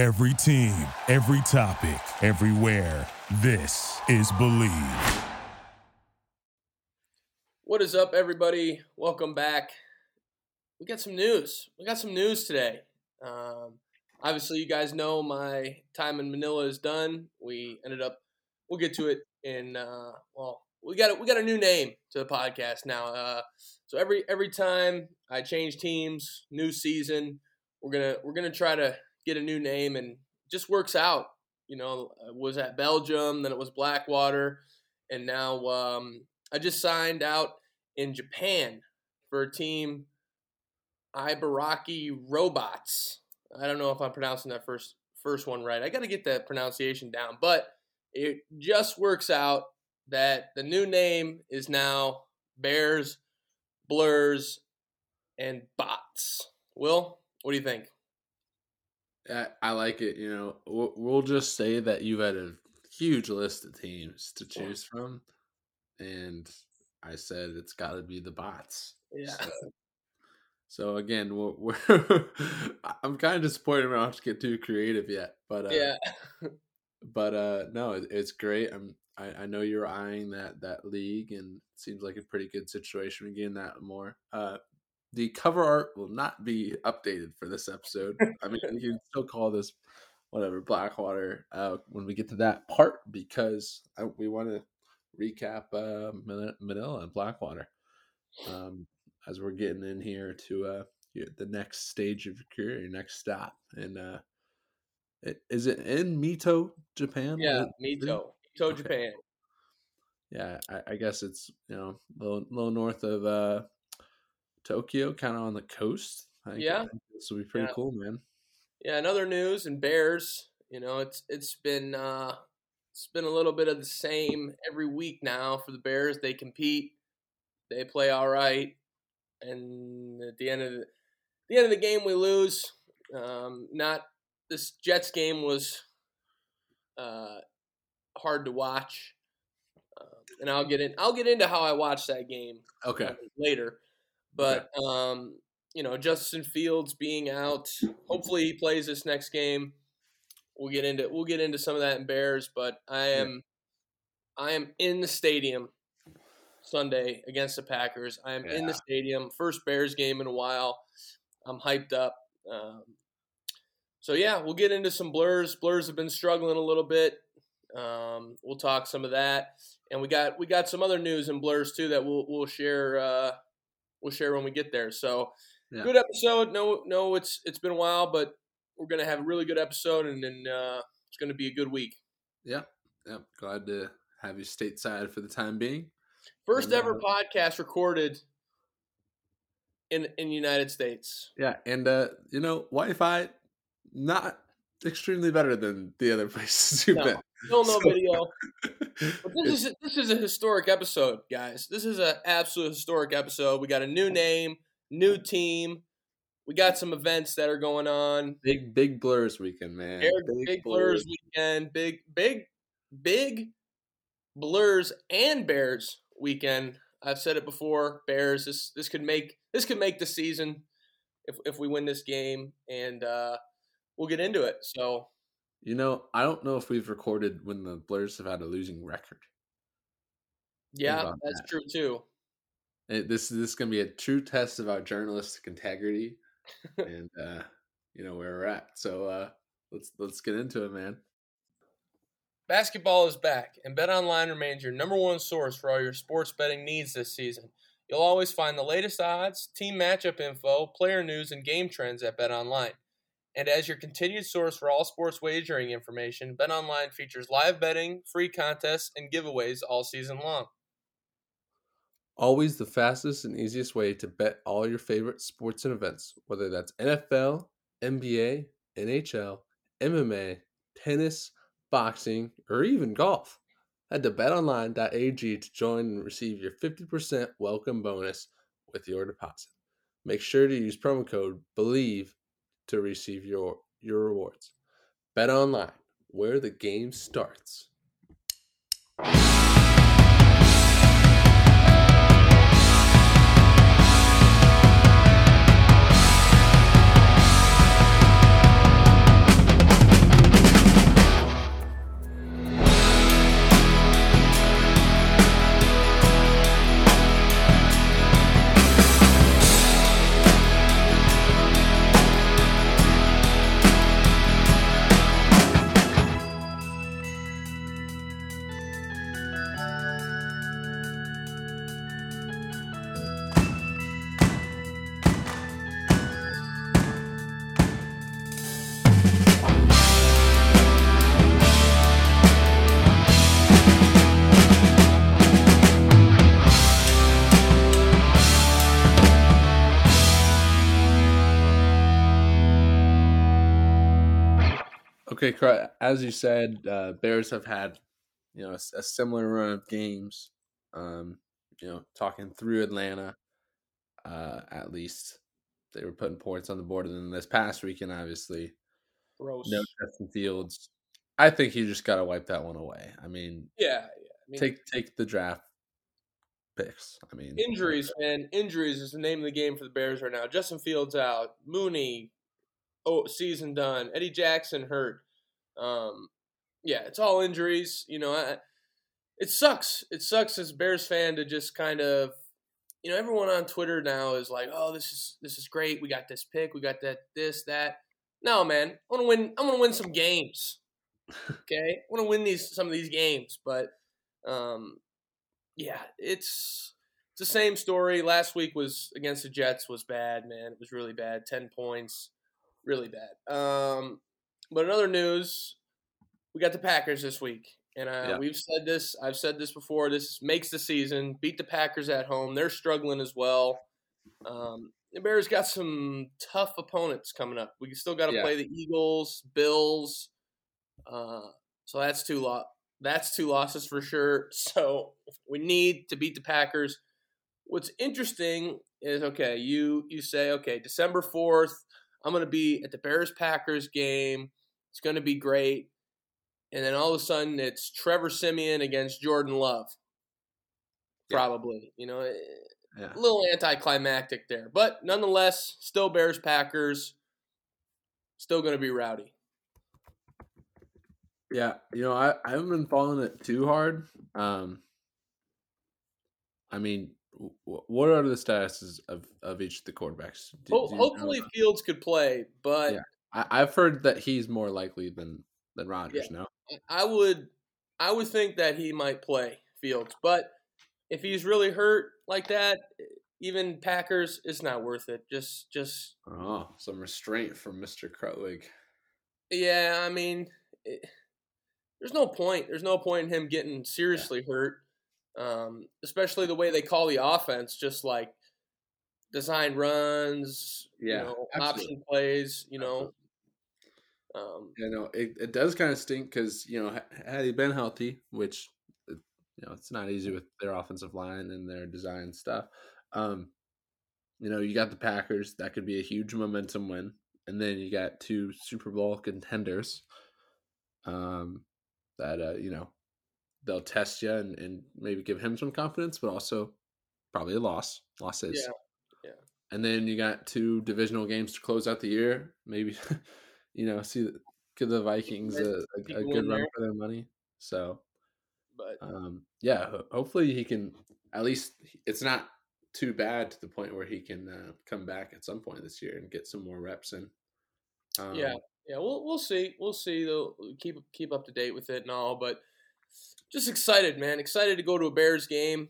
Every team, every topic, everywhere. This is Believe. What is up, everybody? Welcome back. We got some news. We got some news today. Um, obviously, you guys know my time in Manila is done. We ended up. We'll get to it in. Uh, well, we got we got a new name to the podcast now. Uh, so every every time I change teams, new season, we're gonna we're gonna try to get a new name, and just works out. You know, I was at Belgium, then it was Blackwater, and now um, I just signed out in Japan for a team, Ibaraki Robots. I don't know if I'm pronouncing that first first one right. I got to get that pronunciation down, but it just works out that the new name is now Bears, Blurs, and Bots. Will, what do you think? I, I like it. You know, we'll, we'll just say that you've had a huge list of teams to choose from, and I said it's got to be the bots. Yeah. So, so again, we're, we're I'm kind of disappointed we don't have to get too creative yet, but uh, Yeah. but uh, no, it, it's great. I'm I, I know you're eyeing that that league, and it seems like a pretty good situation. Getting that more. Uh, the cover art will not be updated for this episode. I mean, you can still call this whatever Blackwater uh, when we get to that part because I, we want to recap uh, Manila and Blackwater um, as we're getting in here to uh, the next stage of your career, your next stop. And uh, it, is it in Mito, Japan? Yeah, Mito. Mito, Okay. Japan. Yeah, I, I guess it's you know a little, little north of uh, Tokyo, kind of on the coast. I think- Yeah. I think this will be pretty Yeah. cool, man. Yeah, in other news and Bears, you know, it's it's been uh it's been a little bit of the same every week now for the Bears. They compete, they play all right, and at the end of the, the end of the game we lose. Um, not this Jets game was uh, hard to watch, uh, and I'll get in. I'll get into how I watched that game Okay, uh, later. But um, you know, Justin Fields being out, hopefully he plays this next game. We'll get into we'll get into some of that in Bears, but I am I am in the stadium Sunday against the Packers. I am in the stadium, first Bears game in a while. I'm hyped up. Um, so yeah, we'll get into some blurs. Blurs have been struggling a little bit. Um, we'll talk some of that, and we got we got some other news and blurs too that we'll we'll share uh, we'll share when we get there. So Yeah. good episode. No no, it's it's been a while, but we're gonna have a really good episode, and then uh, it's gonna be a good week. yeah, yeah. Glad to have you stateside for the time being. First And, ever uh, podcast recorded in in the United States. Yeah, and uh, you know, Wi-Fi not extremely better than the other places you've No, been. Still no So- video. But this is this is a historic episode, guys. This is an absolute historic episode. We got a new name, new team. We got some events that are going on. big big blurs weekend, man. Big, big blurs weekend, big big big blurs and bears weekend. I've said it before. Bears. This this could make this could make the season if if we win this game, and uh, we'll get into it. So You know, I don't know if we've recorded when the Blurs have had a losing record. yeah, that's that. true too. It, this this is gonna be a true test of our journalistic integrity, and uh, you know where we're at. So uh, let's let's get into it, man. Basketball is back, and BetOnline remains your number one source for all your sports betting needs this season. You'll always find the latest odds, team matchup info, player news, and game trends at BetOnline. And as your continued source for all sports wagering information, BetOnline features live betting, free contests, and giveaways all season long. Always the fastest and easiest way to bet all your favorite sports and events, whether that's NFL, NBA, NHL, MMA, tennis, boxing, or even golf. Head to betonline.ag to join and receive your 50% welcome bonus with your deposit. Make sure to use promo code BELIEVE to receive your, your rewards. Bet online, where the game starts. As you said, uh, Bears have had you know a, a, similar run of games. Um, you know, talking through Atlanta, uh, at least they were putting points on the board. And then this past weekend, obviously, Gross. no Justin Fields. I think you just got to wipe that one away. I mean, yeah, yeah. I mean, take take the draft picks. I mean, injuries, man. Injuries is the name of the game for the Bears right now. Justin Fields out, Mooney, oh, season done. Eddie Jackson hurt. Um, yeah, it's all injuries. You know, I, it sucks. It sucks as Bears fan to just kind of, you know, everyone on Twitter now is like, "Oh, this is this is great. We got this pick. We got that this that." No, man, I want to win. I want to win some games. Okay, I want to win these some of these games, but um, yeah, it's it's the same story. Last week was against the Jets was bad, man. It was really bad. Ten points, really bad. Um, but in other news, we got the Packers this week, and uh, yeah. we've said this. I've said this before. This makes the season. Beat the Packers at home. They're struggling as well. Um, the Bears got some tough opponents coming up. We still got to yeah. play the Eagles, Bills. Uh, so that's two lot. That's two losses for sure. So we need to beat the Packers. What's interesting is okay, you you say okay, December fourth, I'm going to be at the Bears Packers game. It's going to be great. And then all of a sudden, it's Trevor Siemian against Jordan Love. Probably, yeah. you know, eh, yeah. a little anticlimactic there, but nonetheless, still Bears Packers. Still going to be rowdy. Yeah, you know, I, I haven't been following it too hard. Um, I mean, w- what are the statuses of, of each of the quarterbacks? Do, do hopefully, Fields could play, but yeah. I, have heard that he's more likely than than Rodgers. Yeah. No, I would I would think that he might play Fields, but if he's really hurt like that, even Packers, it's not worth it. Just just oh, some restraint from Mister Krutwig. Yeah, I mean. It, there's no point. There's no point in him getting seriously hurt, um, especially the way they call the offense, just like design runs, yeah, you know, option plays, you know. Um, you know, it, it does kind of stink because you know had he been healthy, which you know it's not easy with their offensive line and their design stuff. Um, you know, you got the Packers. That could be a huge momentum win, and then you got two Super Bowl contenders. Um, that uh, you know they'll test you and, and maybe give him some confidence, but also probably a loss. Losses. Yeah. Yeah. And then you got two divisional games to close out the year. Maybe you know see give the Vikings a, a, a good run for their money. So, but um, yeah, hopefully he can at least. It's not too bad to the point where he can uh, come back at some point this year and get some more reps in. Um, yeah, yeah, we'll we'll see. We'll see. Though keep keep up to date with it and all, but just excited, man. Excited to go to a Bears game.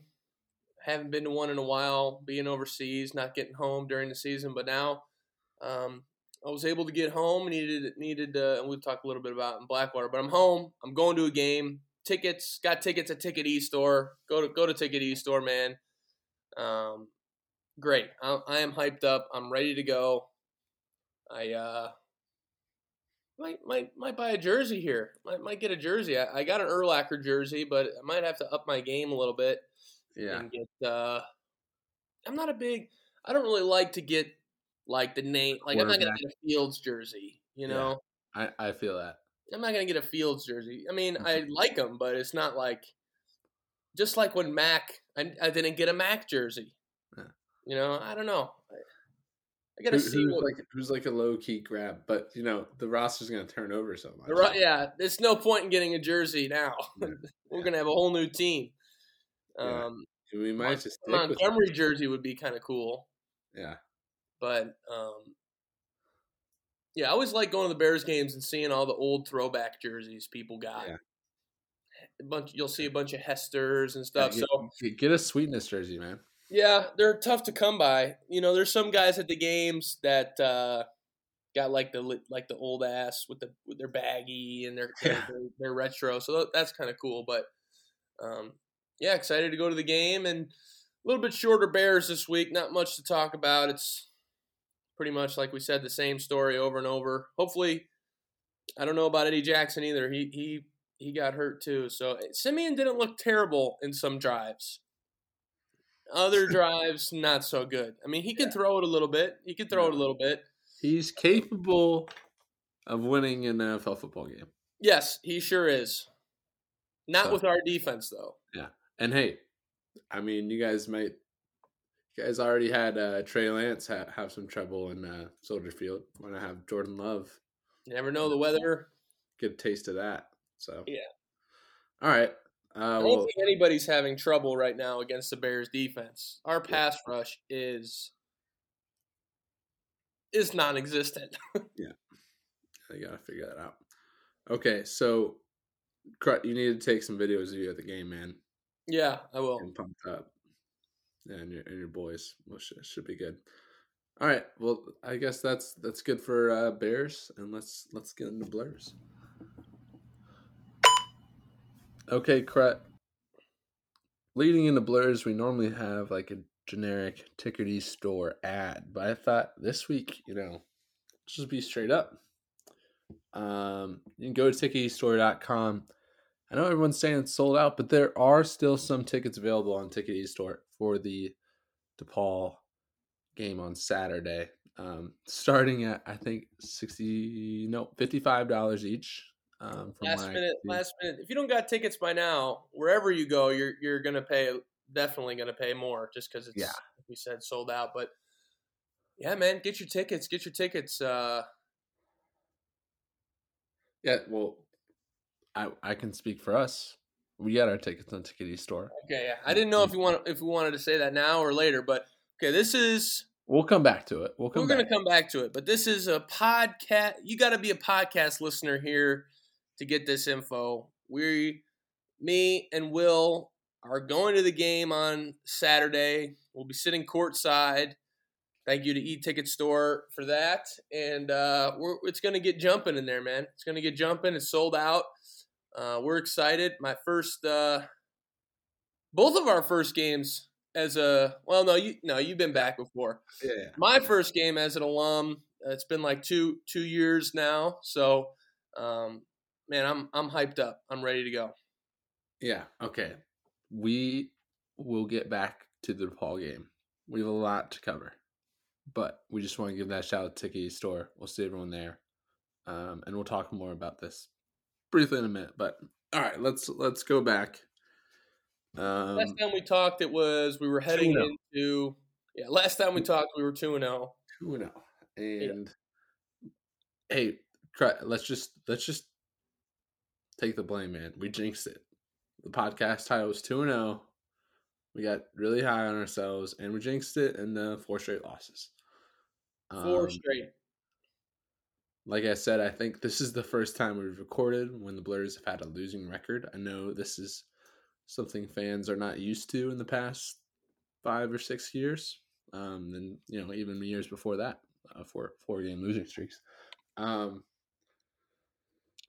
Haven't been to one in a while. Being overseas, not getting home during the season, but now um, I was able to get home. Needed needed. Uh, and we've talked a little bit about in Blackwater, but I'm home. I'm going to a game. Tickets. Got tickets at Ticket E Store. Go to go to Ticket E Store, man. Um, great. I, I am hyped up. I'm ready to go. I uh, might might might buy a jersey here. Might might get a jersey. I, I got an Urlacher jersey, but I might have to up my game a little bit. Yeah. And get. Uh, I'm not a big. I don't really like to get like the name. Like I'm not gonna get a Fields jersey. You know. Yeah, I I feel that. I'm not gonna get a Fields jersey. I mean, I like them, but it's not like. Just like when Mac, I, I didn't get a Mac jersey. Yeah. You know, I don't know. I gotta Who, see who's what, like who's like a low key grab, but you know the roster's gonna turn over so much. Yeah, there's no point in getting a jersey now. Yeah. We're yeah. gonna have a whole new team. Um, we might just Montgomery jersey would be kind of cool. Yeah, but um, yeah, I always like going to the Bears games and seeing all the old throwback jerseys people got. Yeah. A bunch, you'll see a bunch of Hesters and stuff. Get, so get a sweetness jersey, man. Yeah, they're tough to come by. You know, there's some guys at the games that uh, got like the like the old ass with the with their baggy and their yeah. their, their, retro. So that's kind of cool. But um, yeah, excited to go to the game and a little bit shorter Bears this week. Not much to talk about. It's pretty much like we said, the same story over and over. Hopefully, I don't know about Eddie Jackson either. He he he got hurt too. So eh, Siemian didn't look terrible in some drives. Other drives, not so good. I mean, he can throw it a little bit. He can throw it a little bit. He's capable of winning an NFL football game. Yes, he sure is. Not So- with our defense though. Yeah. And hey, I mean, you guys might, you guys already had uh, Trey Lance ha- have some trouble in uh, Soldier Field. Want to have Jordan Love You never know the weather. get a taste of that? So Yeah. All right. I Uh, don't well, think anybody's having trouble right now against the Bears defense. Our pass rush is is non-existent. Yeah, I gotta figure that out. Okay, so you need to take some videos of you at the game, man, yeah, I will. and pumped up. And your and your boys, should, should be good. All right, well, I guess that's that's good for uh, Bears, and let's let's get into Blurs. Okay, Crut. Leading into Blurs, we normally have like a generic Tickety store ad, but I thought this week, you know, just be straight up. Um, you can go to ticketystore.com. I know everyone's saying it's sold out, but there are still some tickets available on Ticket Store for the DePaul game on Saturday. Um, starting at I think sixty no fifty five dollars each. Um, from Last minute, last minute. If you don't got tickets by now, wherever you go, you're you're gonna pay definitely gonna pay more just because it's Yeah. like we said sold out. But yeah, man, get your tickets. Get your tickets. Uh, Yeah, well, I I can speak for us. We got our tickets on Ticket Store. okay, yeah. I didn't know if you want if we wanted to say that now or later, but okay, this is We'll come back to it. We'll come we're going to come back to it, but this is a podcast. You got to be a podcast listener here to get this info. We, me and Will are going to the game on Saturday. We'll be sitting courtside. Thank you to E Ticket Store for that, and uh, we're, it's going to get jumping in there, man. It's going to get jumping. It's sold out. Uh, we're excited. My first, uh, both of our first games as a well, no, you no, you've been back before yeah, my first game as an alum. It's been like two two years now, so um, man, I'm I'm hyped up. I'm ready to go. Yeah. Okay. We will get back to the DePaul game. We have a lot to cover, but we just want to give that shout out to Ticket Store. We'll see everyone there, um, and we'll talk more about this briefly in a minute. But all right, let's let's go back. Um, last time we talked, it was we were heading 2-0. into yeah. Last time we talked, we were two and zero. two and zero, and hey, try. Let's just let's just take the blame, man. We jinxed it. The podcast title was two and zero. We got really high on ourselves, and we jinxed it, and uh, four straight losses. Four Um, straight. Like I said, I think this is the first time we've recorded when the Blurs have had a losing record. I know this is something fans are not used to in the past five or six years, um, and you know even years before that, uh, for four game losing streaks. Um,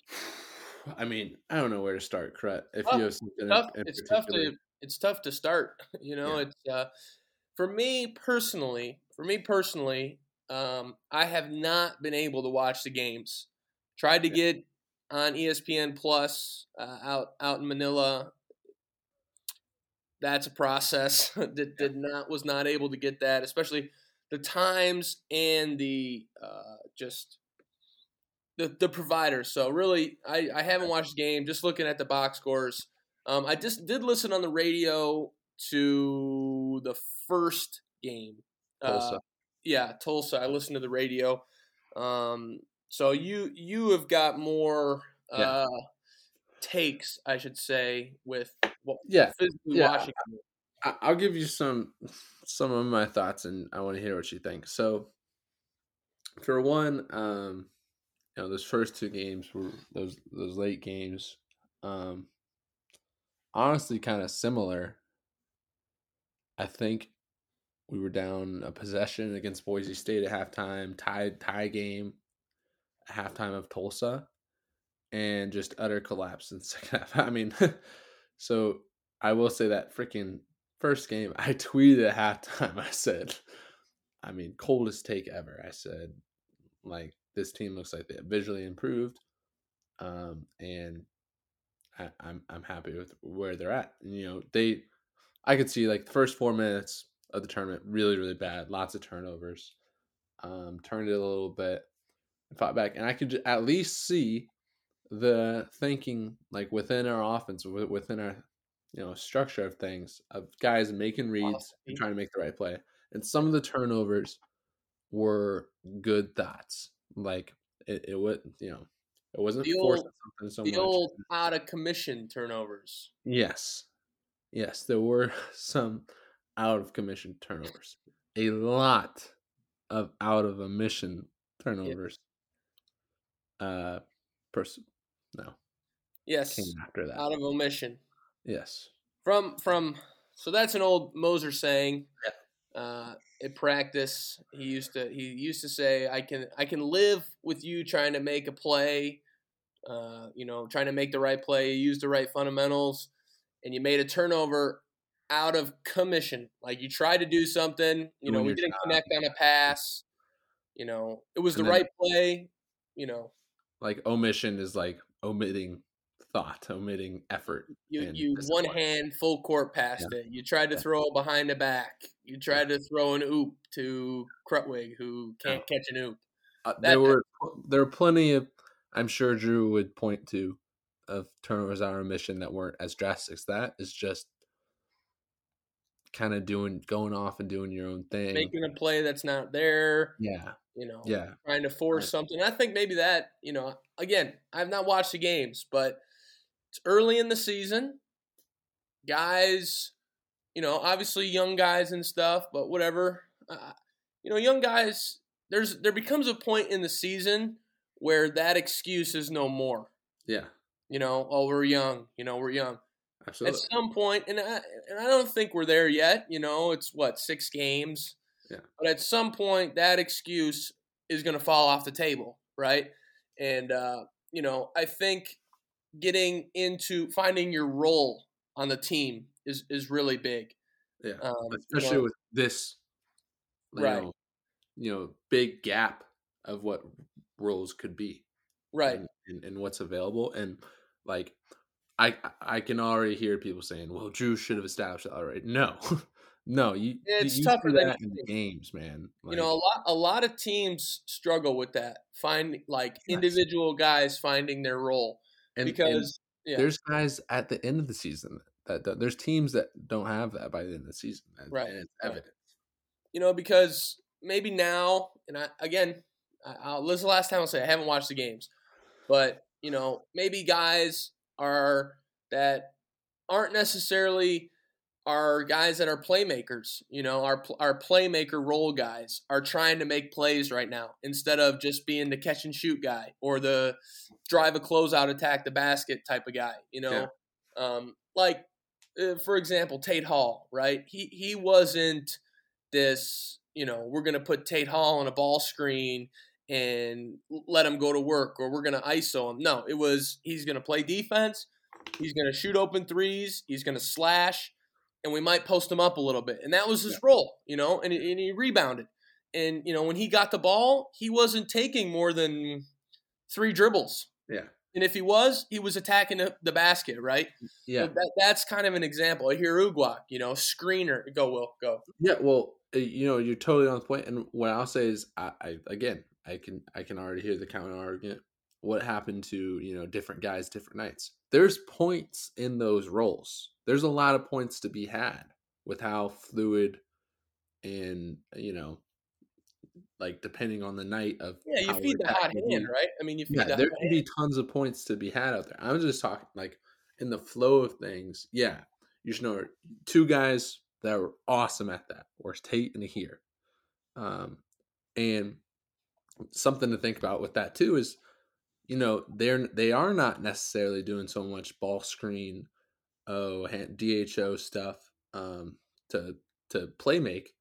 I mean, I don't know where to start, Crut. If Tough- you have something, in- Tough. in It's tough to it's tough to start. You know, Yeah. it's uh, for me personally. For me personally, um, I have not been able to watch the games. Tried to Yeah. get on ESPN Plus uh, out out in Manila. That's a process. did, did not was not able to get that, especially the times and the uh, just the the providers. So really, I I haven't watched the game. Just looking at the box scores. Um, I just did listen on the radio to the first game. Tulsa. Yeah, Tulsa. I listen to the radio. Um, so you you have got more uh, Yeah. takes, I should say, with what yeah, physically Yeah. I- I'll give you some some of my thoughts, and I want to hear what you think. So, for one, um, you know, those first two games were those those late games, um, honestly, kind of similar. I think we were down a possession against Boise State at halftime, tied tie game, halftime of Tulsa, and just utter collapse in second half. I mean, so I will say that freaking first game, I tweeted at halftime. I said, I mean, coldest take ever. I said, like, this team looks like they visually improved. um, and I, I'm I'm happy with where they're at. And, you know, they I could see like the first four minutes of the tournament really really bad, lots of turnovers. Um, turned it a little bit, and fought back, and I could at least see the thinking like within our offense, within our you know structure of things of guys making reads and trying to make the right play. And some of the turnovers were good thoughts. Like it, it would, you know, it wasn't the old, something so the much. old out of commission turnovers. Yes, yes, there were some out of commission turnovers. A lot of out of omission turnovers. Uh, person no, Yes, came after that. out of omission. yes, From from so that's an old Moser saying. Yeah. Uh, at practice, he used to he used to say, "I can I can live with you trying to make a play, uh, you know, trying to make the right play, use the right fundamentals, and you made a turnover out of commission. Like you tried to do something, you know, we didn't job. connect on a pass, you know, it was And the then- right play, you know, like omission is like omitting thought, omitting effort. You you one hand full court passed it. You tried to Yeah. throw it behind the back. You tried to throw an oop to Krutwig, who can't catch an oop. Uh, there were there were plenty of I'm sure Drew would point to of turnovers out of mission that weren't as drastic as that. It's just kind of doing going off and doing your own thing. Making a play that's not there. yeah, You know, yeah, trying to force Right. something. I think maybe that you know. Again, I've not watched the games, but it's early in the season. Guys, you know, obviously young guys and stuff, but whatever. Uh, you know, young guys. There's there becomes a point in the season where that excuse is no more. yeah, You know, oh, we're young. You know, we're young. Absolutely. At some point, and I, and I don't think we're there yet. You know, it's what six games. Yeah. But at some point, that excuse is going to fall off the table, right? And uh, you know, I think getting into finding your role on the team is is really big. yeah, Um, you especially know, with this, you Right. know, you know, big gap of what roles could be. right. and, and, and what's available and like i i can already hear people saying well drew should have established that already. No. No you It's you tougher than in think. games man. You know, a lot a lot of teams struggle with that. Find like individual guys finding their role and, and because yeah, there's guys at the end of the season that, that there's teams that don't have that by the end of the season and, Right, and it's evident you know, because maybe now, and I again, I, I'll, this is the last time I'll say I haven't watched the games, but you know, maybe guys are that aren't necessarily our guys that are playmakers. You know, our our playmaker role guys are trying to make plays right now instead of just being the catch and shoot guy or the drive a closeout, attack the basket type of guy. You know, um, like uh, for example, Tate Hall, right? He he wasn't this. You know, we're gonna put Tate Hall on a ball screen and let him go to work, or we're gonna ISO him. No, it was he's gonna play defense. He's gonna shoot open threes. He's gonna slash, and we might post him up a little bit. And that was his role, you know. And, and he rebounded. And you know, when he got the ball, he wasn't taking more than three dribbles. yeah And if he was, he was attacking the, the basket, right? yeah So that, that's kind of an example. Aher Uguak, you know, screener. Go, Will, go. Yeah, well, uh, you know, you're totally on the point. And what I'll say is, I, I again, I can, I can already hear the counter argument. What happened to you know different guys, different nights? There's points in those roles. There's a lot of points to be had with how fluid and you know, like depending on the night of Yeah, you feed the hot hand, right? I mean, you feed yeah, the there can hand. be tons of points to be had out there. I'm just talking like in the flow of things. Yeah, you should know two guys that were awesome at that were Tate and Aher Um, and something to think about with that too is, you know, they're they are not necessarily doing so much ball screen, oh DHO stuff um, to to play make,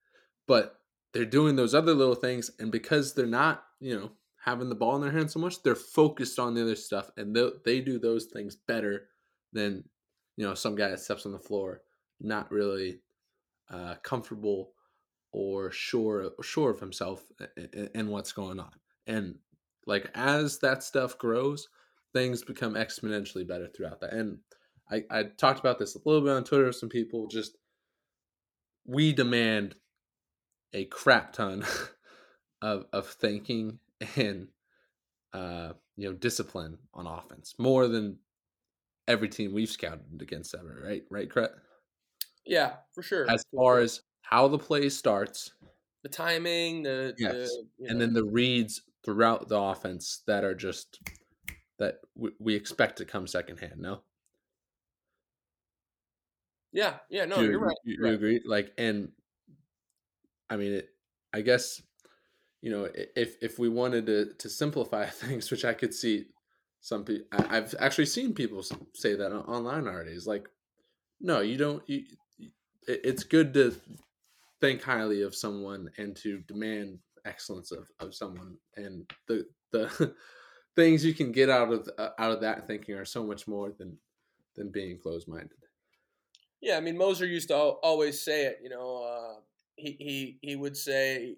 but they're doing those other little things, and because they're not, you know, having the ball in their hand so much, they're focused on the other stuff, and they they do those things better than you know some guy that steps on the floor, not really uh, comfortable or sure sure of himself and, what's going on. And like as that stuff grows, things become exponentially better throughout that. And I, I talked about this a little bit on Twitter with some people. Just we demand a crap ton of of thinking and uh, you know discipline on offense more than every team we've scouted against ever. Right, right, Cret? Yeah, for sure. As far as how the play starts, the timing, the, yes, the, you and then the reads throughout the offense that are just that we, we expect to come secondhand. No, yeah, yeah, no, Do you're right. You, right. agree? Like, and I mean, it, I guess you know if if we wanted to to simplify things, which I could see some people, I've actually seen people say that online already. Is like, no, you don't. You, you- it's good to think highly of someone and to demand excellence of, of someone, and the the things you can get out of uh, out of that thinking are so much more than than being closed minded. Yeah, I mean Moser used to always say it. You know, uh, he he he would say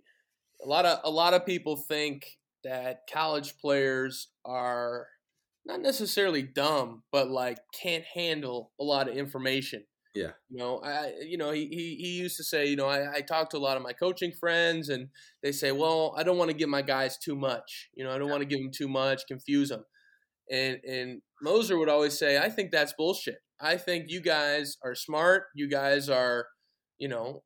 a lot of a lot of people think that college players are not necessarily dumb, but like can't handle a lot of information. Yeah. You know, I you know he he, he used to say, you know, I, I talk to a lot of my coaching friends, and they say, well, I don't want to give my guys too much. You know, I don't want to give them too much, confuse them. And and Moser would always say, I think that's bullshit. I think you guys are smart. You guys are, you know,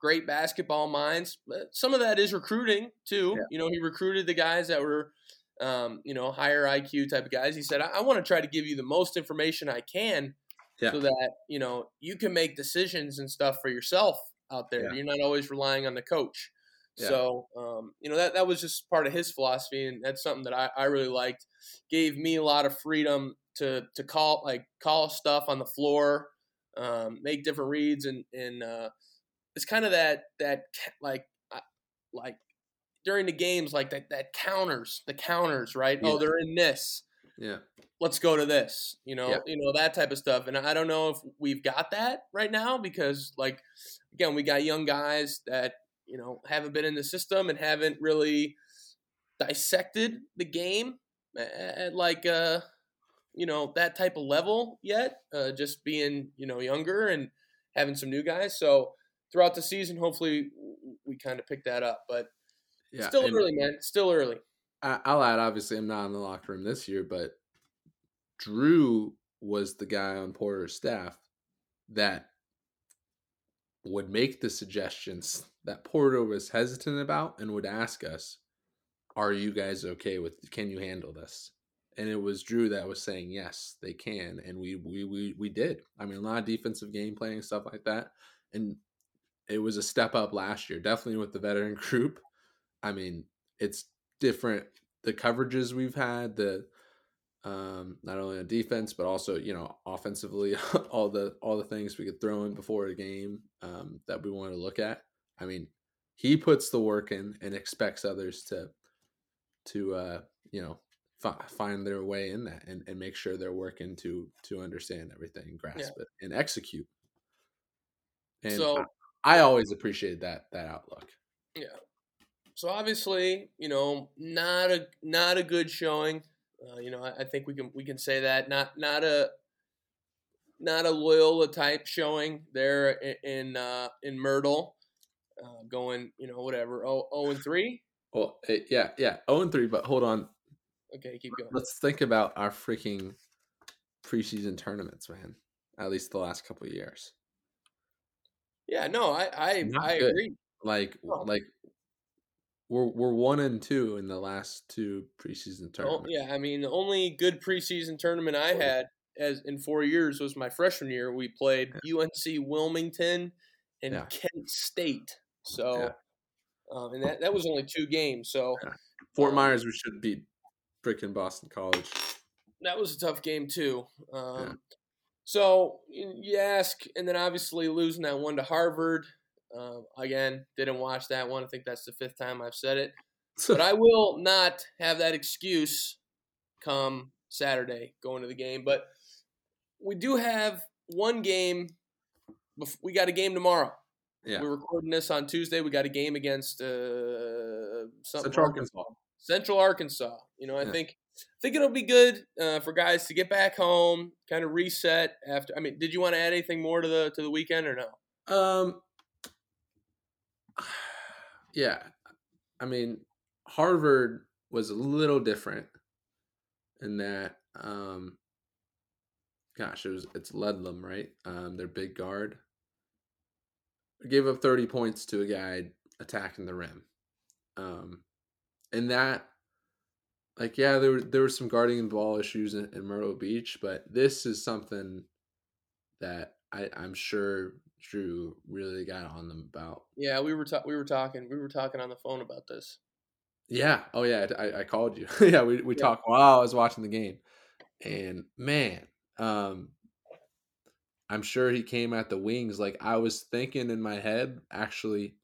great basketball minds. But some of that is recruiting too. Yeah. You know, he recruited the guys that were, um, you know, higher IQ type of guys. He said, I, I want to try to give you the most information I can, Yeah. so that you know you can make decisions and stuff for yourself out there. Yeah. You're not always relying on the coach. Yeah. So, um, you know, that, that was just part of his philosophy. And that's something that I, I really liked. Gave me a lot of freedom to, to call, like, call stuff on the floor, um, make different reads. And, and uh, it's kind of that, that, like, like during the games, like that, that counters, the counters, right? Oh, they're in this. Yeah. Let's go to this, you know, Yeah. you know that type of stuff, and I don't know if we've got that right now because, like, again, we got young guys that you know haven't been in the system and haven't really dissected the game at, like uh you know that type of level yet uh just being you know younger and having some new guys so throughout the season hopefully we kind of pick that up but Yeah. still early man still early I'll add, obviously, I'm not in the locker room this year, but Drew was the guy on Porter's staff that would make the suggestions that Porter was hesitant about and would ask us, Are you guys okay with can you handle this? And it was Drew that was saying yes, they can. And we we we, we did. I mean a lot of defensive game planning, stuff like that. And it was a step up last year, definitely with the veteran group. I mean, it's different the coverages we've had, the um, not only on defense but also you know offensively, all the all the things we could throw in before a game um, that we want to look at. I mean, he puts the work in and expects others to to uh, you know fi- find their way in that and, and make sure they're working to to understand everything, grasp it, and execute. And so I, I always appreciated that that outlook. Yeah. So obviously, you know, not a not a good showing. Uh, you know, I, I think we can we can say that not not a not a Loyola type showing there in in, uh, in Myrtle, uh, going you know whatever oh oh and three. Well, eh, yeah, yeah, oh and three. But hold on, Okay, keep going. let's think about our freaking preseason tournaments, man. At least the last couple of years, Yeah, no, I I, I agree. like like we're we're one and two in the last two preseason Oh, tournaments. yeah, I mean the only good preseason tournament I had as in four years was my freshman year. We played UNC Wilmington and Yeah. Kent State. So, Yeah. um, and that that was only two games. So Fort um, Myers, we should beat freaking Boston College. that was a tough game too. Um, So you ask, and then obviously losing that one to Harvard. Uh, again, didn't watch that one. I think that's the fifth time I've said it. but I will not have that excuse come Saturday going to the game. But we do have one game. We got a game tomorrow. yeah, We're recording this on Tuesday. We got a game against uh, Central Arkansas. Central Arkansas. You know, I Yeah. think think it'll be good uh, for guys to get back home, kind of reset after. I mean, did you want to add anything more to the to the weekend or no? Um, yeah, I mean, Harvard was a little different in that. Um, gosh, it was it's Ledlum, right? Um, their big guard gave up thirty points to a guy attacking the rim. Um, and that like yeah, there were there were some guarding and ball issues in, in Myrtle Beach, but this is something that I, I'm sure Drew really got on them about. Yeah, we were ta- we were talking we were talking on the phone about this. Yeah. Oh yeah, I, I called you. yeah, we we Yeah. talked while I was watching the game, and man, um, I'm sure he came at the wings. Like I was thinking in my head, actually,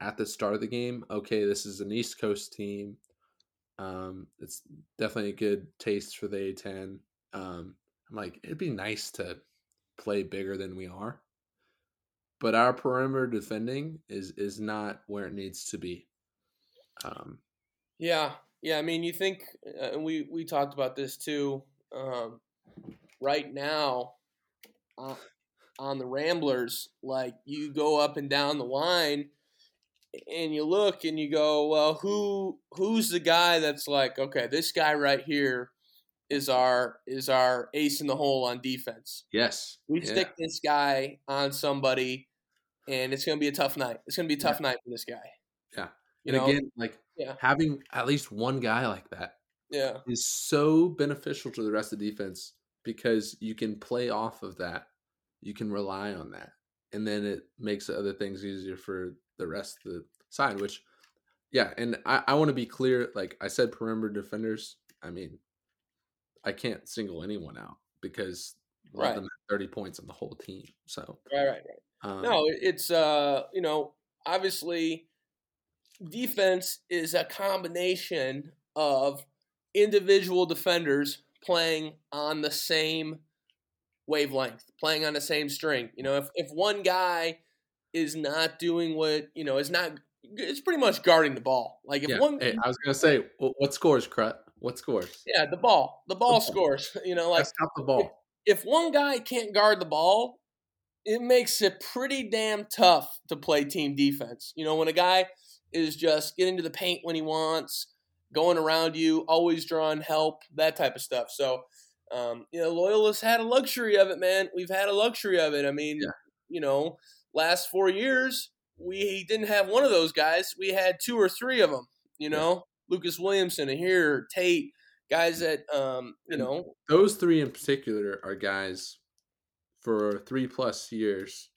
at the start of the game, okay, this is an East Coast team. Um, it's definitely a good taste for the A10. Um, I'm like, it'd be nice to play bigger than we are, but our perimeter defending is is not where it needs to be. Um, Yeah, yeah. I mean, you think, uh, and we we talked about this too. Um, right now, uh, on the Ramblers, like you go up and down the line, and you look and you go, well, who who's the guy that's like, okay, this guy right here is our is our ace in the hole on defense. yes, We yeah. stick this guy on somebody, and it's gonna be a tough night. It's gonna be a Yeah. tough night for this guy. Yeah. You and know, again, like Yeah. having at least one guy like that yeah, is so beneficial to the rest of the defense because you can play off of that. You can rely on that. And then it makes other things easier for the rest of the side, which yeah, and I, I want to be clear, like I said perimeter defenders, I mean, I can't single anyone out because Right. them had 30 points on the whole team. So right, right, right. um, No, it's uh, you know, obviously defense is a combination of individual defenders playing on the same wavelength, playing on the same string. You know, if if one guy is not doing what, you know, is not it's pretty much guarding the ball. Like if yeah. one Hey, I was gonna say, what, scores, Crut? What scores? yeah, the ball. The ball ball. scores. You know, like stop the ball. If one guy can't guard the ball, it makes it pretty damn tough to play team defense. You know, when a guy is just getting to the paint when he wants, going around you, always drawing help, that type of stuff. So, um, you know, Loyalists had a luxury of it, man. We've had a luxury of it. I mean, Yeah. you know, last four years, we didn't have one of those guys. We had two or three of them, you Yeah. know, Lucas Williamson, Aher, Tate, guys that, um, you And- know, those three in particular are guys for three plus years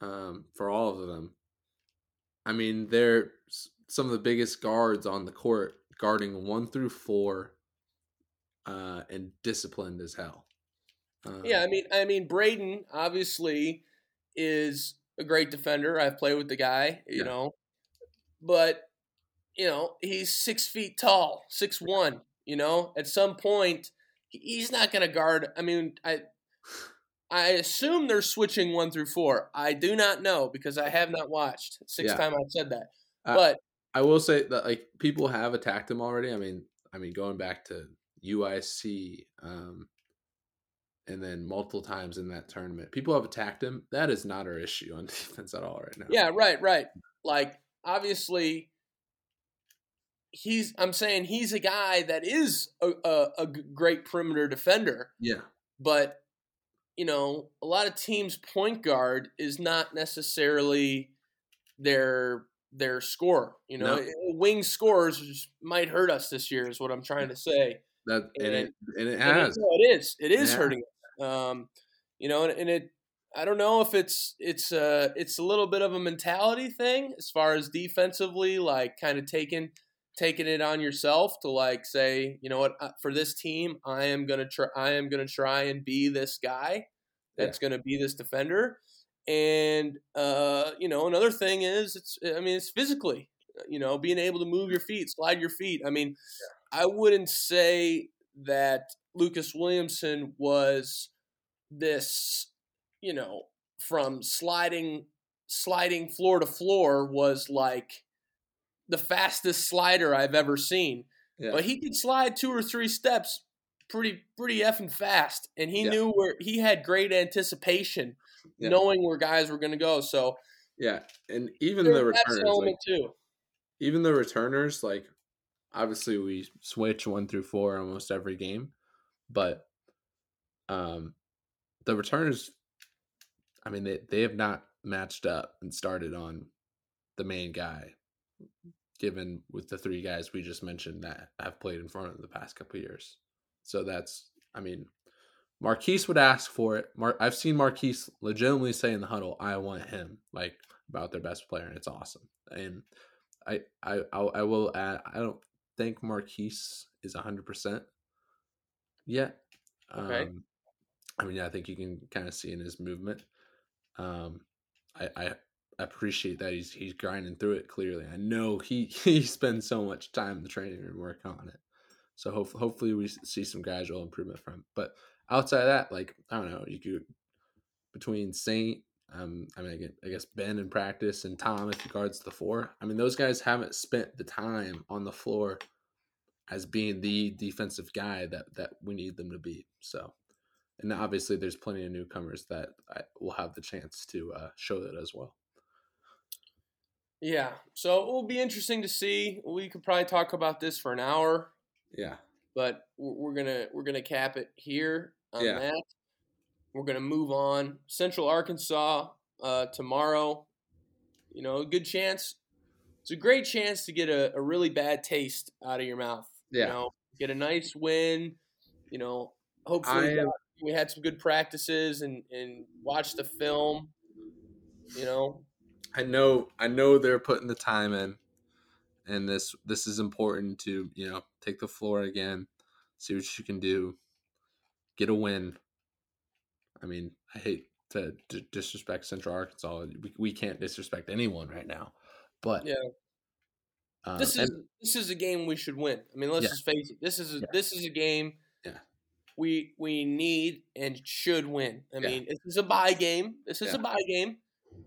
um, for all of them i mean they're some of the biggest guards on the court guarding one through four uh, and disciplined as hell um, Yeah, I mean, I mean, Braden obviously is a great defender. I've played with the guy, you Yeah. know, but you know he's six feet tall, six one. You know, at some point he's not going to guard. I mean, I I assume they're switching one through four. I do not know because I have not watched. Six Yeah. time I've said that, Uh, but i will say that like people have attacked him already i mean i mean going back to uic um, and then multiple times in that tournament people have attacked him that is not our issue on defense at all right now Yeah, right, right. Like obviously he's I'm saying he's a guy that is a a great perimeter defender, yeah but you know, a lot of teams point guard is not necessarily their their score. You know, No. wing scores might hurt us this year is what I'm trying to say. That and it and it And it- has. no, it is. It is Yeah. hurting. us. Um, you know, and, and it. I don't know if it's it's uh it's a little bit of a mentality thing as far as defensively, like kind of taking taking it on yourself to like say, you know what, uh, for this team, I am gonna try. I am gonna try and be this guy that's gonna be this defender. And uh, you know, another thing is, it's I mean, it's physically, you know, being able to move your feet, slide your feet. I mean, I wouldn't say that Lucas Williamson was this, you know, from sliding sliding floor to floor was like the fastest slider I've ever seen. Yeah. but he could slide two or three steps pretty pretty effing fast, and he Yeah. knew where he had great anticipation, Yeah. knowing where guys were going to go. So yeah, and even the returners, like, too. even the returners, like obviously we switch one through four almost every game, but um, the returners, I mean, they they have not matched up and started on the main guy, given with the three guys we just mentioned that have played in front of the past couple of years. So that's, I mean, Marquise would ask for it. Mar- I've seen Marquise legitimately say in the huddle, "I want him," like about their best player, and it's awesome. And I, I, I, I will add, I don't think Marquise is hundred percent yet. Okay. Um, I mean, I think you can kind of see in his movement. Um, I, I appreciate that he's he's grinding through it. Clearly, I know he he spends so much time in the training room working on it. So hope, hopefully we see some gradual improvement from. But outside of that, like I don't know, you could between Saint, um, I mean, I gue- I guess Ben in practice and Tom as regards the four. I mean, those guys haven't spent the time on the floor as being the defensive guy that that we need them to be. So, and obviously, there's plenty of newcomers that I will have the chance to uh, show that as well. Yeah, so it will be interesting to see. We could probably talk about this for an hour, Yeah, but we're we're gonna we're gonna cap it here on Yeah. that. We're gonna move on. Central Arkansas uh, tomorrow. You know, a good chance. It's a great chance to get a, a really bad taste out of your mouth. Yeah. You know, get a nice win. You know, hopefully I we, we had some good practices and and watch the film. You know, I know I know they're putting the time in and this this is important to, you know, take the floor again, see what you can do, get a win. I mean, I hate to, d disrespect Central Arkansas. We, we can't disrespect anyone right now. But Yeah. um, this is and- this is a game we should win. I mean, let's Yeah. just face it. This is a, Yeah. this is a game. Yeah. We we need and should win. I mean, this is a bye game. This is a bye game,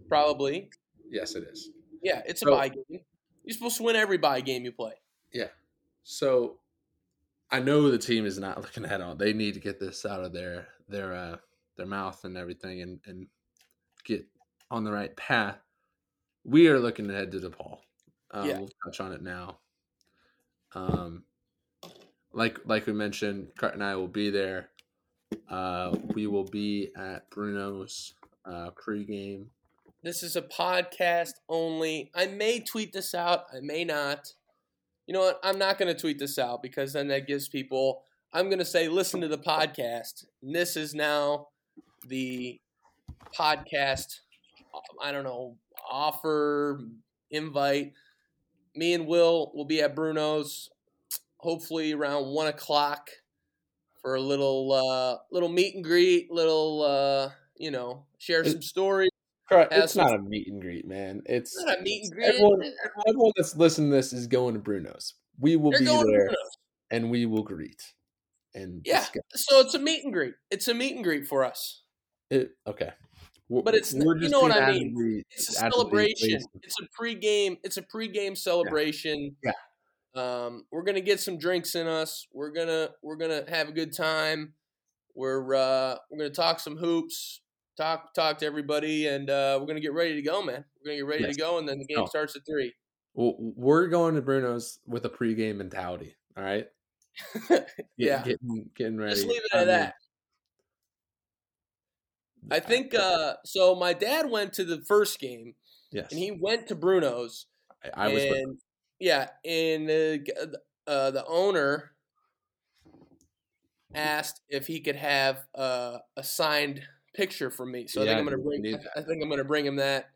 probably. Yes, it is. Yeah, it's a So- bye game. You're supposed to win every bye game you play. Yeah. So I know the team is not looking at all. They need to get this out of their their uh their mouth and everything and and get on the right path. We are looking ahead to DePaul. Um, Yeah. We'll touch on it now. Um, like like we mentioned, Cart and I will be there. Uh, we will be at Bruno's uh, pregame. This is a podcast only. I may tweet this out. I may not. You know what? I'm not going to tweet this out because then that gives people. I'm going to say, listen to the podcast. And this is now the podcast. I don't know offer invite. Me and Will will be at Bruno's, hopefully around one o'clock, for a little uh, little meet and greet. Little uh, you know, share some stories. It's not a meet and greet, man. It's, Not a meet and greet. everyone, everyone that's listening to this is going to Bruno's. We will They're be there and we will greet and Yeah. discuss So it's a meet and greet. It's a meet and greet for us. it. Okay, But it's- we're you know what I mean. It's a celebration. It's a pregame. It's a pregame celebration. Yeah. Um, we're gonna get some drinks in us. We're gonna we're gonna have a good time. We're uh, we're gonna talk some hoops. Talk talk to everybody, and uh, we're gonna get ready to go, man. We're gonna get ready Yes. to go, and then the game Oh. starts at three. Well, we're going to Bruno's with a pregame mentality. All right. Get- Yeah. Getting getting ready. Just leave it I at mean, that. I think uh, so. My dad went to the first game, Yes. and he went to Bruno's. I, I was. and yeah, and uh, uh, the owner asked if he could have uh, a signed picture from me. So I think I'm gonna bring. I think I'm gonna bring him that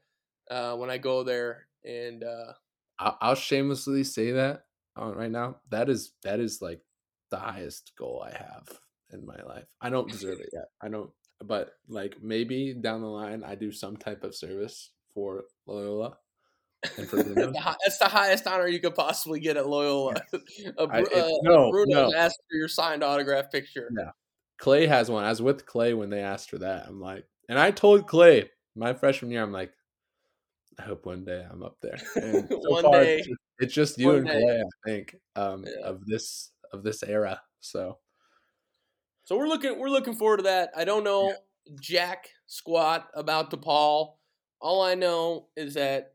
uh, when I go there. And uh, I'll, I'll shamelessly say that uh, right now. That is that is like the highest goal I have in my life. I don't deserve it yet. I don't, but like maybe down the line, I do some type of service for Loyola and for Bruno. that's the highest honor you could possibly get at Loyola. a, I- it- uh, no, Bruno's no. asked for your signed autograph picture. No. Clay has one. I was with Clay when they asked for that. I'm like, and I told Clay my freshman year, I'm like, I hope one day I'm up there. And so One far, day. it's just, it's just you and day. Clay, I think, um, Yeah. of this of this era. So So we're looking we're looking forward to that. I don't know jack squat about DePaul. All I know is that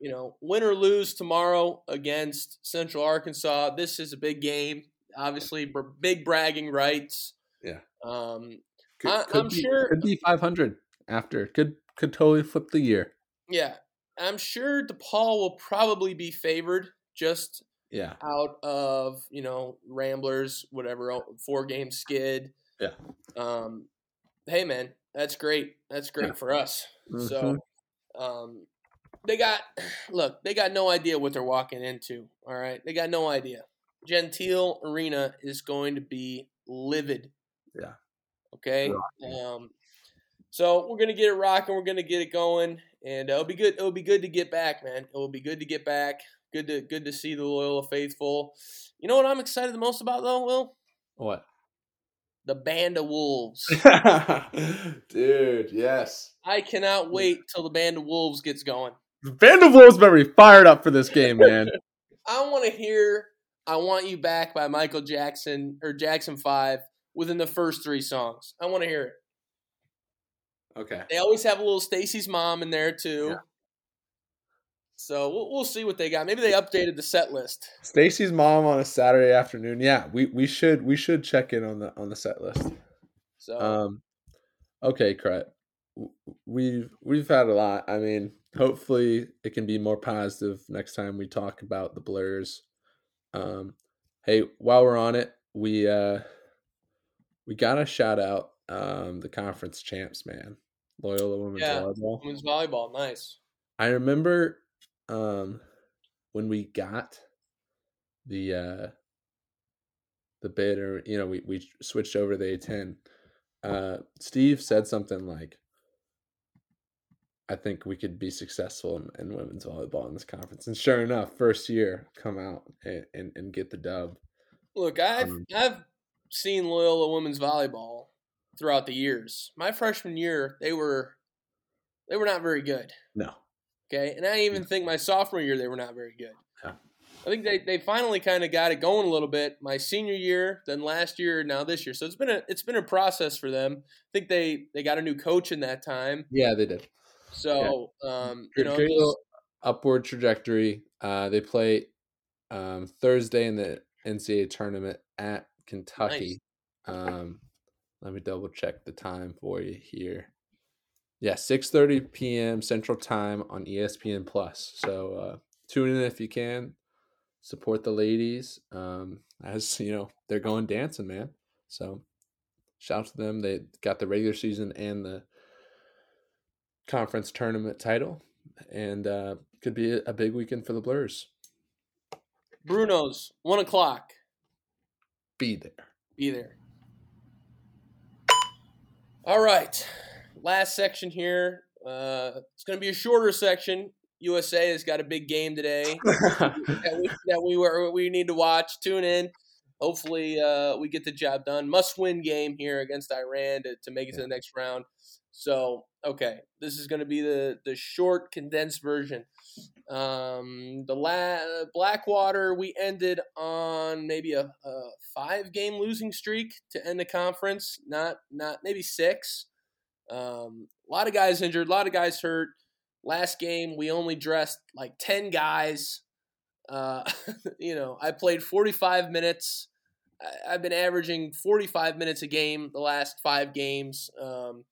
you know, win or lose tomorrow against Central Arkansas, this is a big game. Obviously, big bragging rights. Yeah. Um, could, I- be, sure- could be 500 after. Could could totally flip the year. yeah, I'm sure DePaul will probably be favored just Yeah. out of you know Ramblers, whatever four game skid. Yeah. Um, hey man, that's great. That's great Yeah. for us. Mhm. So, um, they got look. They got no idea what they're walking into. All right, they got no idea. Gentile Arena is going to be livid. Yeah. Okay. Um, so we're gonna get it rocking. We're gonna get it going, and it'll be good. It'll be good to get back, man. It will be good to get back. Good to good to see the loyal faithful. You know what I'm excited the most about though, Will? What? The band of wolves. Dude, yes. I cannot wait till the band of wolves gets going. Band of Wolves better be fired up for this game, man. I want to hear "I Want You Back" by Michael Jackson or Jackson Five within the first three songs. I want to hear it. okay. They always have a little Stacy's mom in there too. Yeah. So we'll, we'll see what they got. Maybe they updated the set list. Stacy's mom on a Saturday afternoon. Yeah, we, we should we should check in on the on the set list. So Um, okay, Cret. We've we've had a lot. I mean, hopefully it can be more positive next time we talk about the Blurs. Um, hey, while we're on it, we uh we gotta shout out um the conference champs, man. Loyola women's Yeah. volleyball. women's volleyball, nice. I remember um when we got the uh the bid or you know we we switched over to the A10 uh Steve said something like I think we could be successful in, in women's volleyball in this conference and sure enough first year come out and and, and get the dub Look, I've Um, I've seen Loyola women's volleyball throughout the years. My freshman year, they were they were not very good. no Okay, and I even think my sophomore year they were not very good. Yeah. I think they, they finally kind of got it going a little bit. My senior year, then last year, now this year. So it's been a it's been a process for them. I think they they got a new coach in that time. yeah they did So um, you know, just- upward trajectory. Uh, they play um, Thursday in the NCAA tournament at Kentucky. Um, let me double check the time for you here. Yeah, six thirty p.m. Central Time on ESPN Plus. So uh, tune in if you can. Support the ladies. Um, as you know, they're going dancing, man. So shout out to them. They got the regular season and the conference tournament title, and uh, could be a- big weekend for the Blurs. Bruno's one o'clock. Be there. Be there. All right, last section here. Uh, it's going to be a shorter section. USA has got a big game today. that we, that we were we need to watch. Tune in. Hopefully, uh, we get the job done. Must win game here against Iran to, to make it to the next round. So, okay, this is going to be the the short, condensed version. Um, the la- Blackwater, we ended on maybe a, a five game losing streak to end the conference. Not not maybe six. Um, a lot of guys injured, a lot of guys hurt. Last game, we only dressed like 10 guys. Uh, you know, I played 45 minutes. I've been averaging 45 minutes a game the last five games. Um,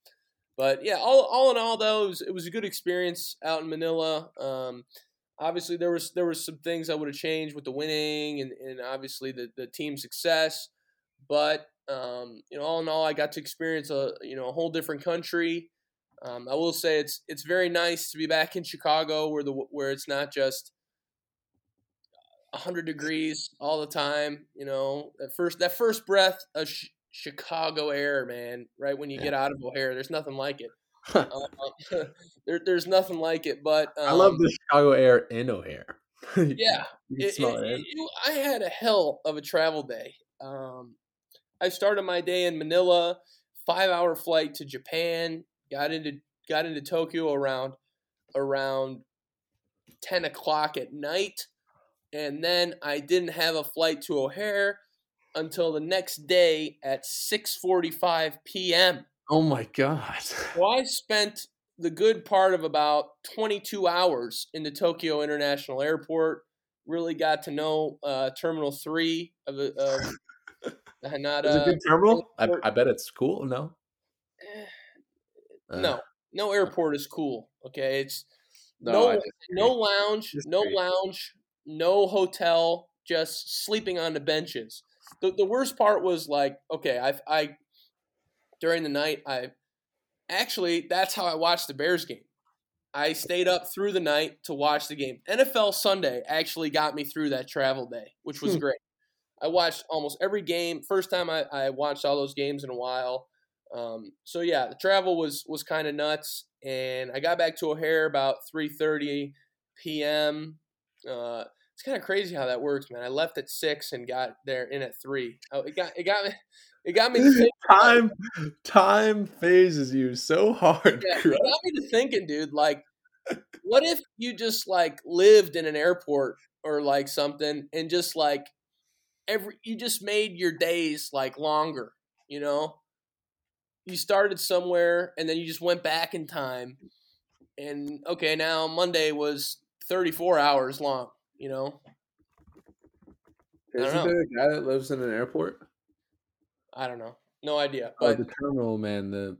but yeah, all, all in all, though, it was, it was a good experience out in Manila. Um, obviously, there was there was some things I would have changed with the winning and, and obviously the, the team success. But um, you know, all in all, I got to experience a you know a whole different country. Um, I will say it's it's very nice to be back in Chicago, where the where it's not just hundred degrees all the time. You know, that first that first breath of Chicago air, man. Right when you Yeah. get out of O'Hare, there's nothing like it. Um, there, there's nothing like it. But um, I love the Chicago air in O'Hare. Yeah, it- it- it. I had a hell of a travel day. Um, I started my day in Manila, five hour flight to Japan. Got into got into Tokyo around around 10 o'clock at night. And then I didn't have a flight to O'Hare until the next day at 6:45 p.m. Oh my god. So I spent the good part of about 22 hours in the Tokyo International Airport. Really got to know uh, Terminal Three of, the- of the Haneda. Is it a good terminal? I. I bet it's cool. No. Eh, Uh, no, no airport is cool. Okay, it's No. no, no lounge, no lounge, no hotel, just sleeping on the benches. The, the worst part was like, okay, I, I during the night, I actually that's how I watched the Bears game. I stayed up through the night to watch the game. NFL Sunday actually got me through that travel day, which was Hmm. great. I watched almost every game. First time I, I watched all those games in a while. Um, so yeah, the travel was was kind of nuts, and I got back to O'Hare about three thirty p.m. Uh, it's kind of crazy how that works, man. I left at six and got there in at three. Oh, it got it got me it got me thinking, time time phases you so hard. yeah, it got me to thinking, dude. Like, what if you just like lived in an airport or like something, and just like every you just made your days like longer, you know? You started somewhere and then you just went back in time, and okay, now Monday was thirty four hours long, you know? Isn't know. there a guy that lives in an airport? I don't know, no idea, Oh, the terminal man, the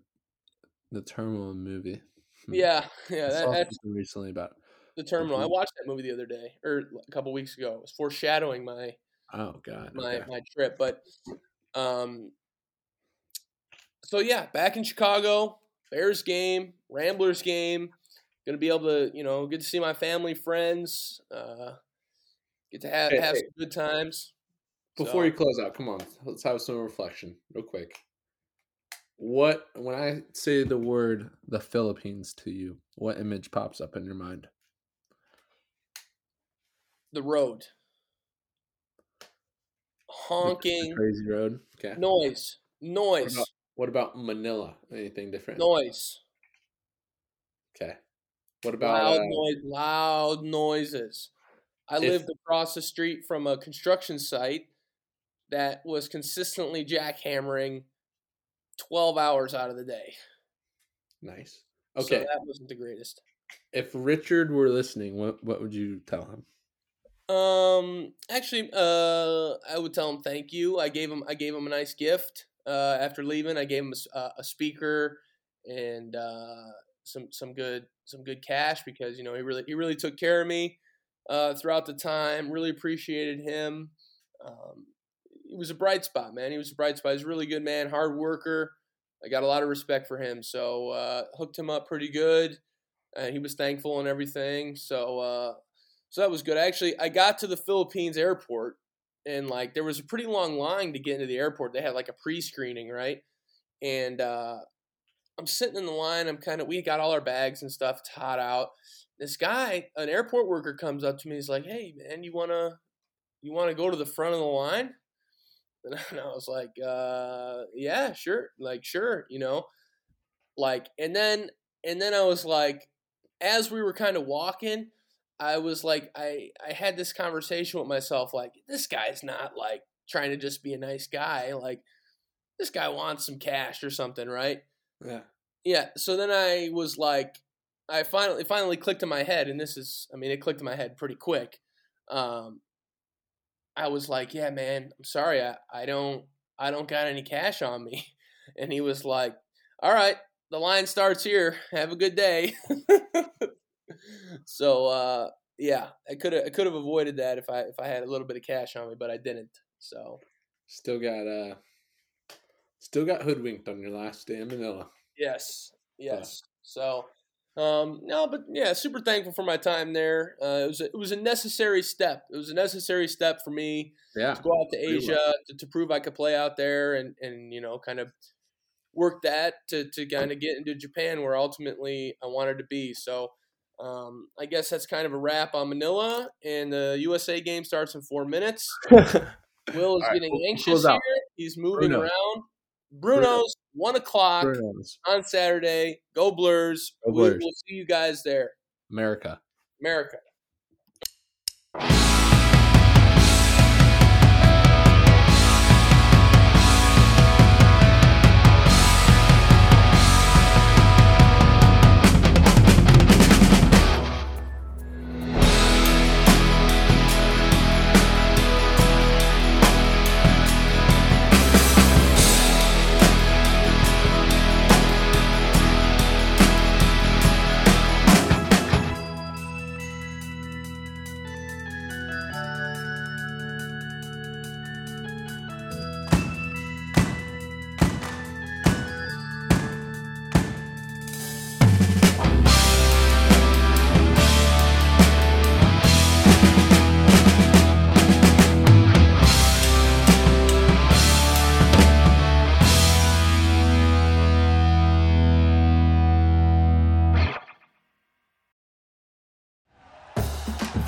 the terminal movie. Hmm. yeah, yeah, that, that's recently about. the terminal. I watched that movie the other day or a couple weeks ago. It was foreshadowing my Oh God. my okay. my trip. But um, so yeah, back in Chicago, Bears game, Ramblers game. Gonna be able to you know get to see my family, friends, uh, get to have Hey, have hey. some good times. Before So- you close out, come on, let's have some reflection, real quick. What when I say the word the Philippines to you, what image pops up in your mind? the road, The- the honking, crazy road. Okay. noise, noise, about- What about Manila? Anything different? noise, Okay. What about loud uh, noise, loud noises. I If- lived across the street from a construction site that was consistently jackhammering 12 hours out of the day. nice? So Okay. that wasn't the greatest. if Richard were listening, what what would you tell him? Um, actually, uh, I would tell him thank you. I gave him, I gave him a nice gift. Uh, after leaving, I gave him a uh, a, speaker and uh, some some good some good cash because you know he really he really took care of me uh, throughout the time. Really appreciated him. Um, he was a bright spot, man. He was a bright spot. He's a really good man, hard worker. I got a lot of respect for him. So uh, hooked him up pretty good, and he was thankful and everything. So uh, so that was good. Actually, I got to the Philippines airport, and like there was a pretty long line to get into the airport. They had like a pre-screening, right? And uh, I'm sitting in the line. I'm kind of we got all our bags and stuff. It's hot out. This guy, an airport worker, comes up to me. He's like, "Hey, man, you wanna you wanna go to the front of the line?" And I was like, uh, "Yeah, sure, like sure, you know." Like, and then and then I was like, as we were kind of walking, I was like, I I had this conversation with myself, like, this guy's not like trying to just be a nice guy, like this guy wants some cash or something, right? Yeah. Yeah. So then I was like, I finally it finally clicked in my head, and this is, I mean, it clicked in my head pretty quick. Um, I was like, yeah, man, I'm sorry, I, I don't I don't got any cash on me, and he was like, all right, the line starts here. Have a good day. so uh, yeah, I could have I could have avoided that if I if I had a little bit of cash on me, but I didn't. So Still got uh still got hoodwinked on your last day in Manila. Yes, yes. So, um, no, but yeah, super thankful for my time there. Uh, it was a, it was a necessary step. It was a necessary step for me Yeah. to go out to Asia to, to prove I could play out there and and you know kind of work that to to kind of get into Japan where ultimately I wanted to be. So. Um, I guess that's kind of a wrap on Manila, and the USA game starts in four minutes. Will is right, getting anxious here. He's moving Bruno. around. Bruno's one o'clock Bruno's. on Saturday. Go Blurs. Go We will see you guys there. America. America.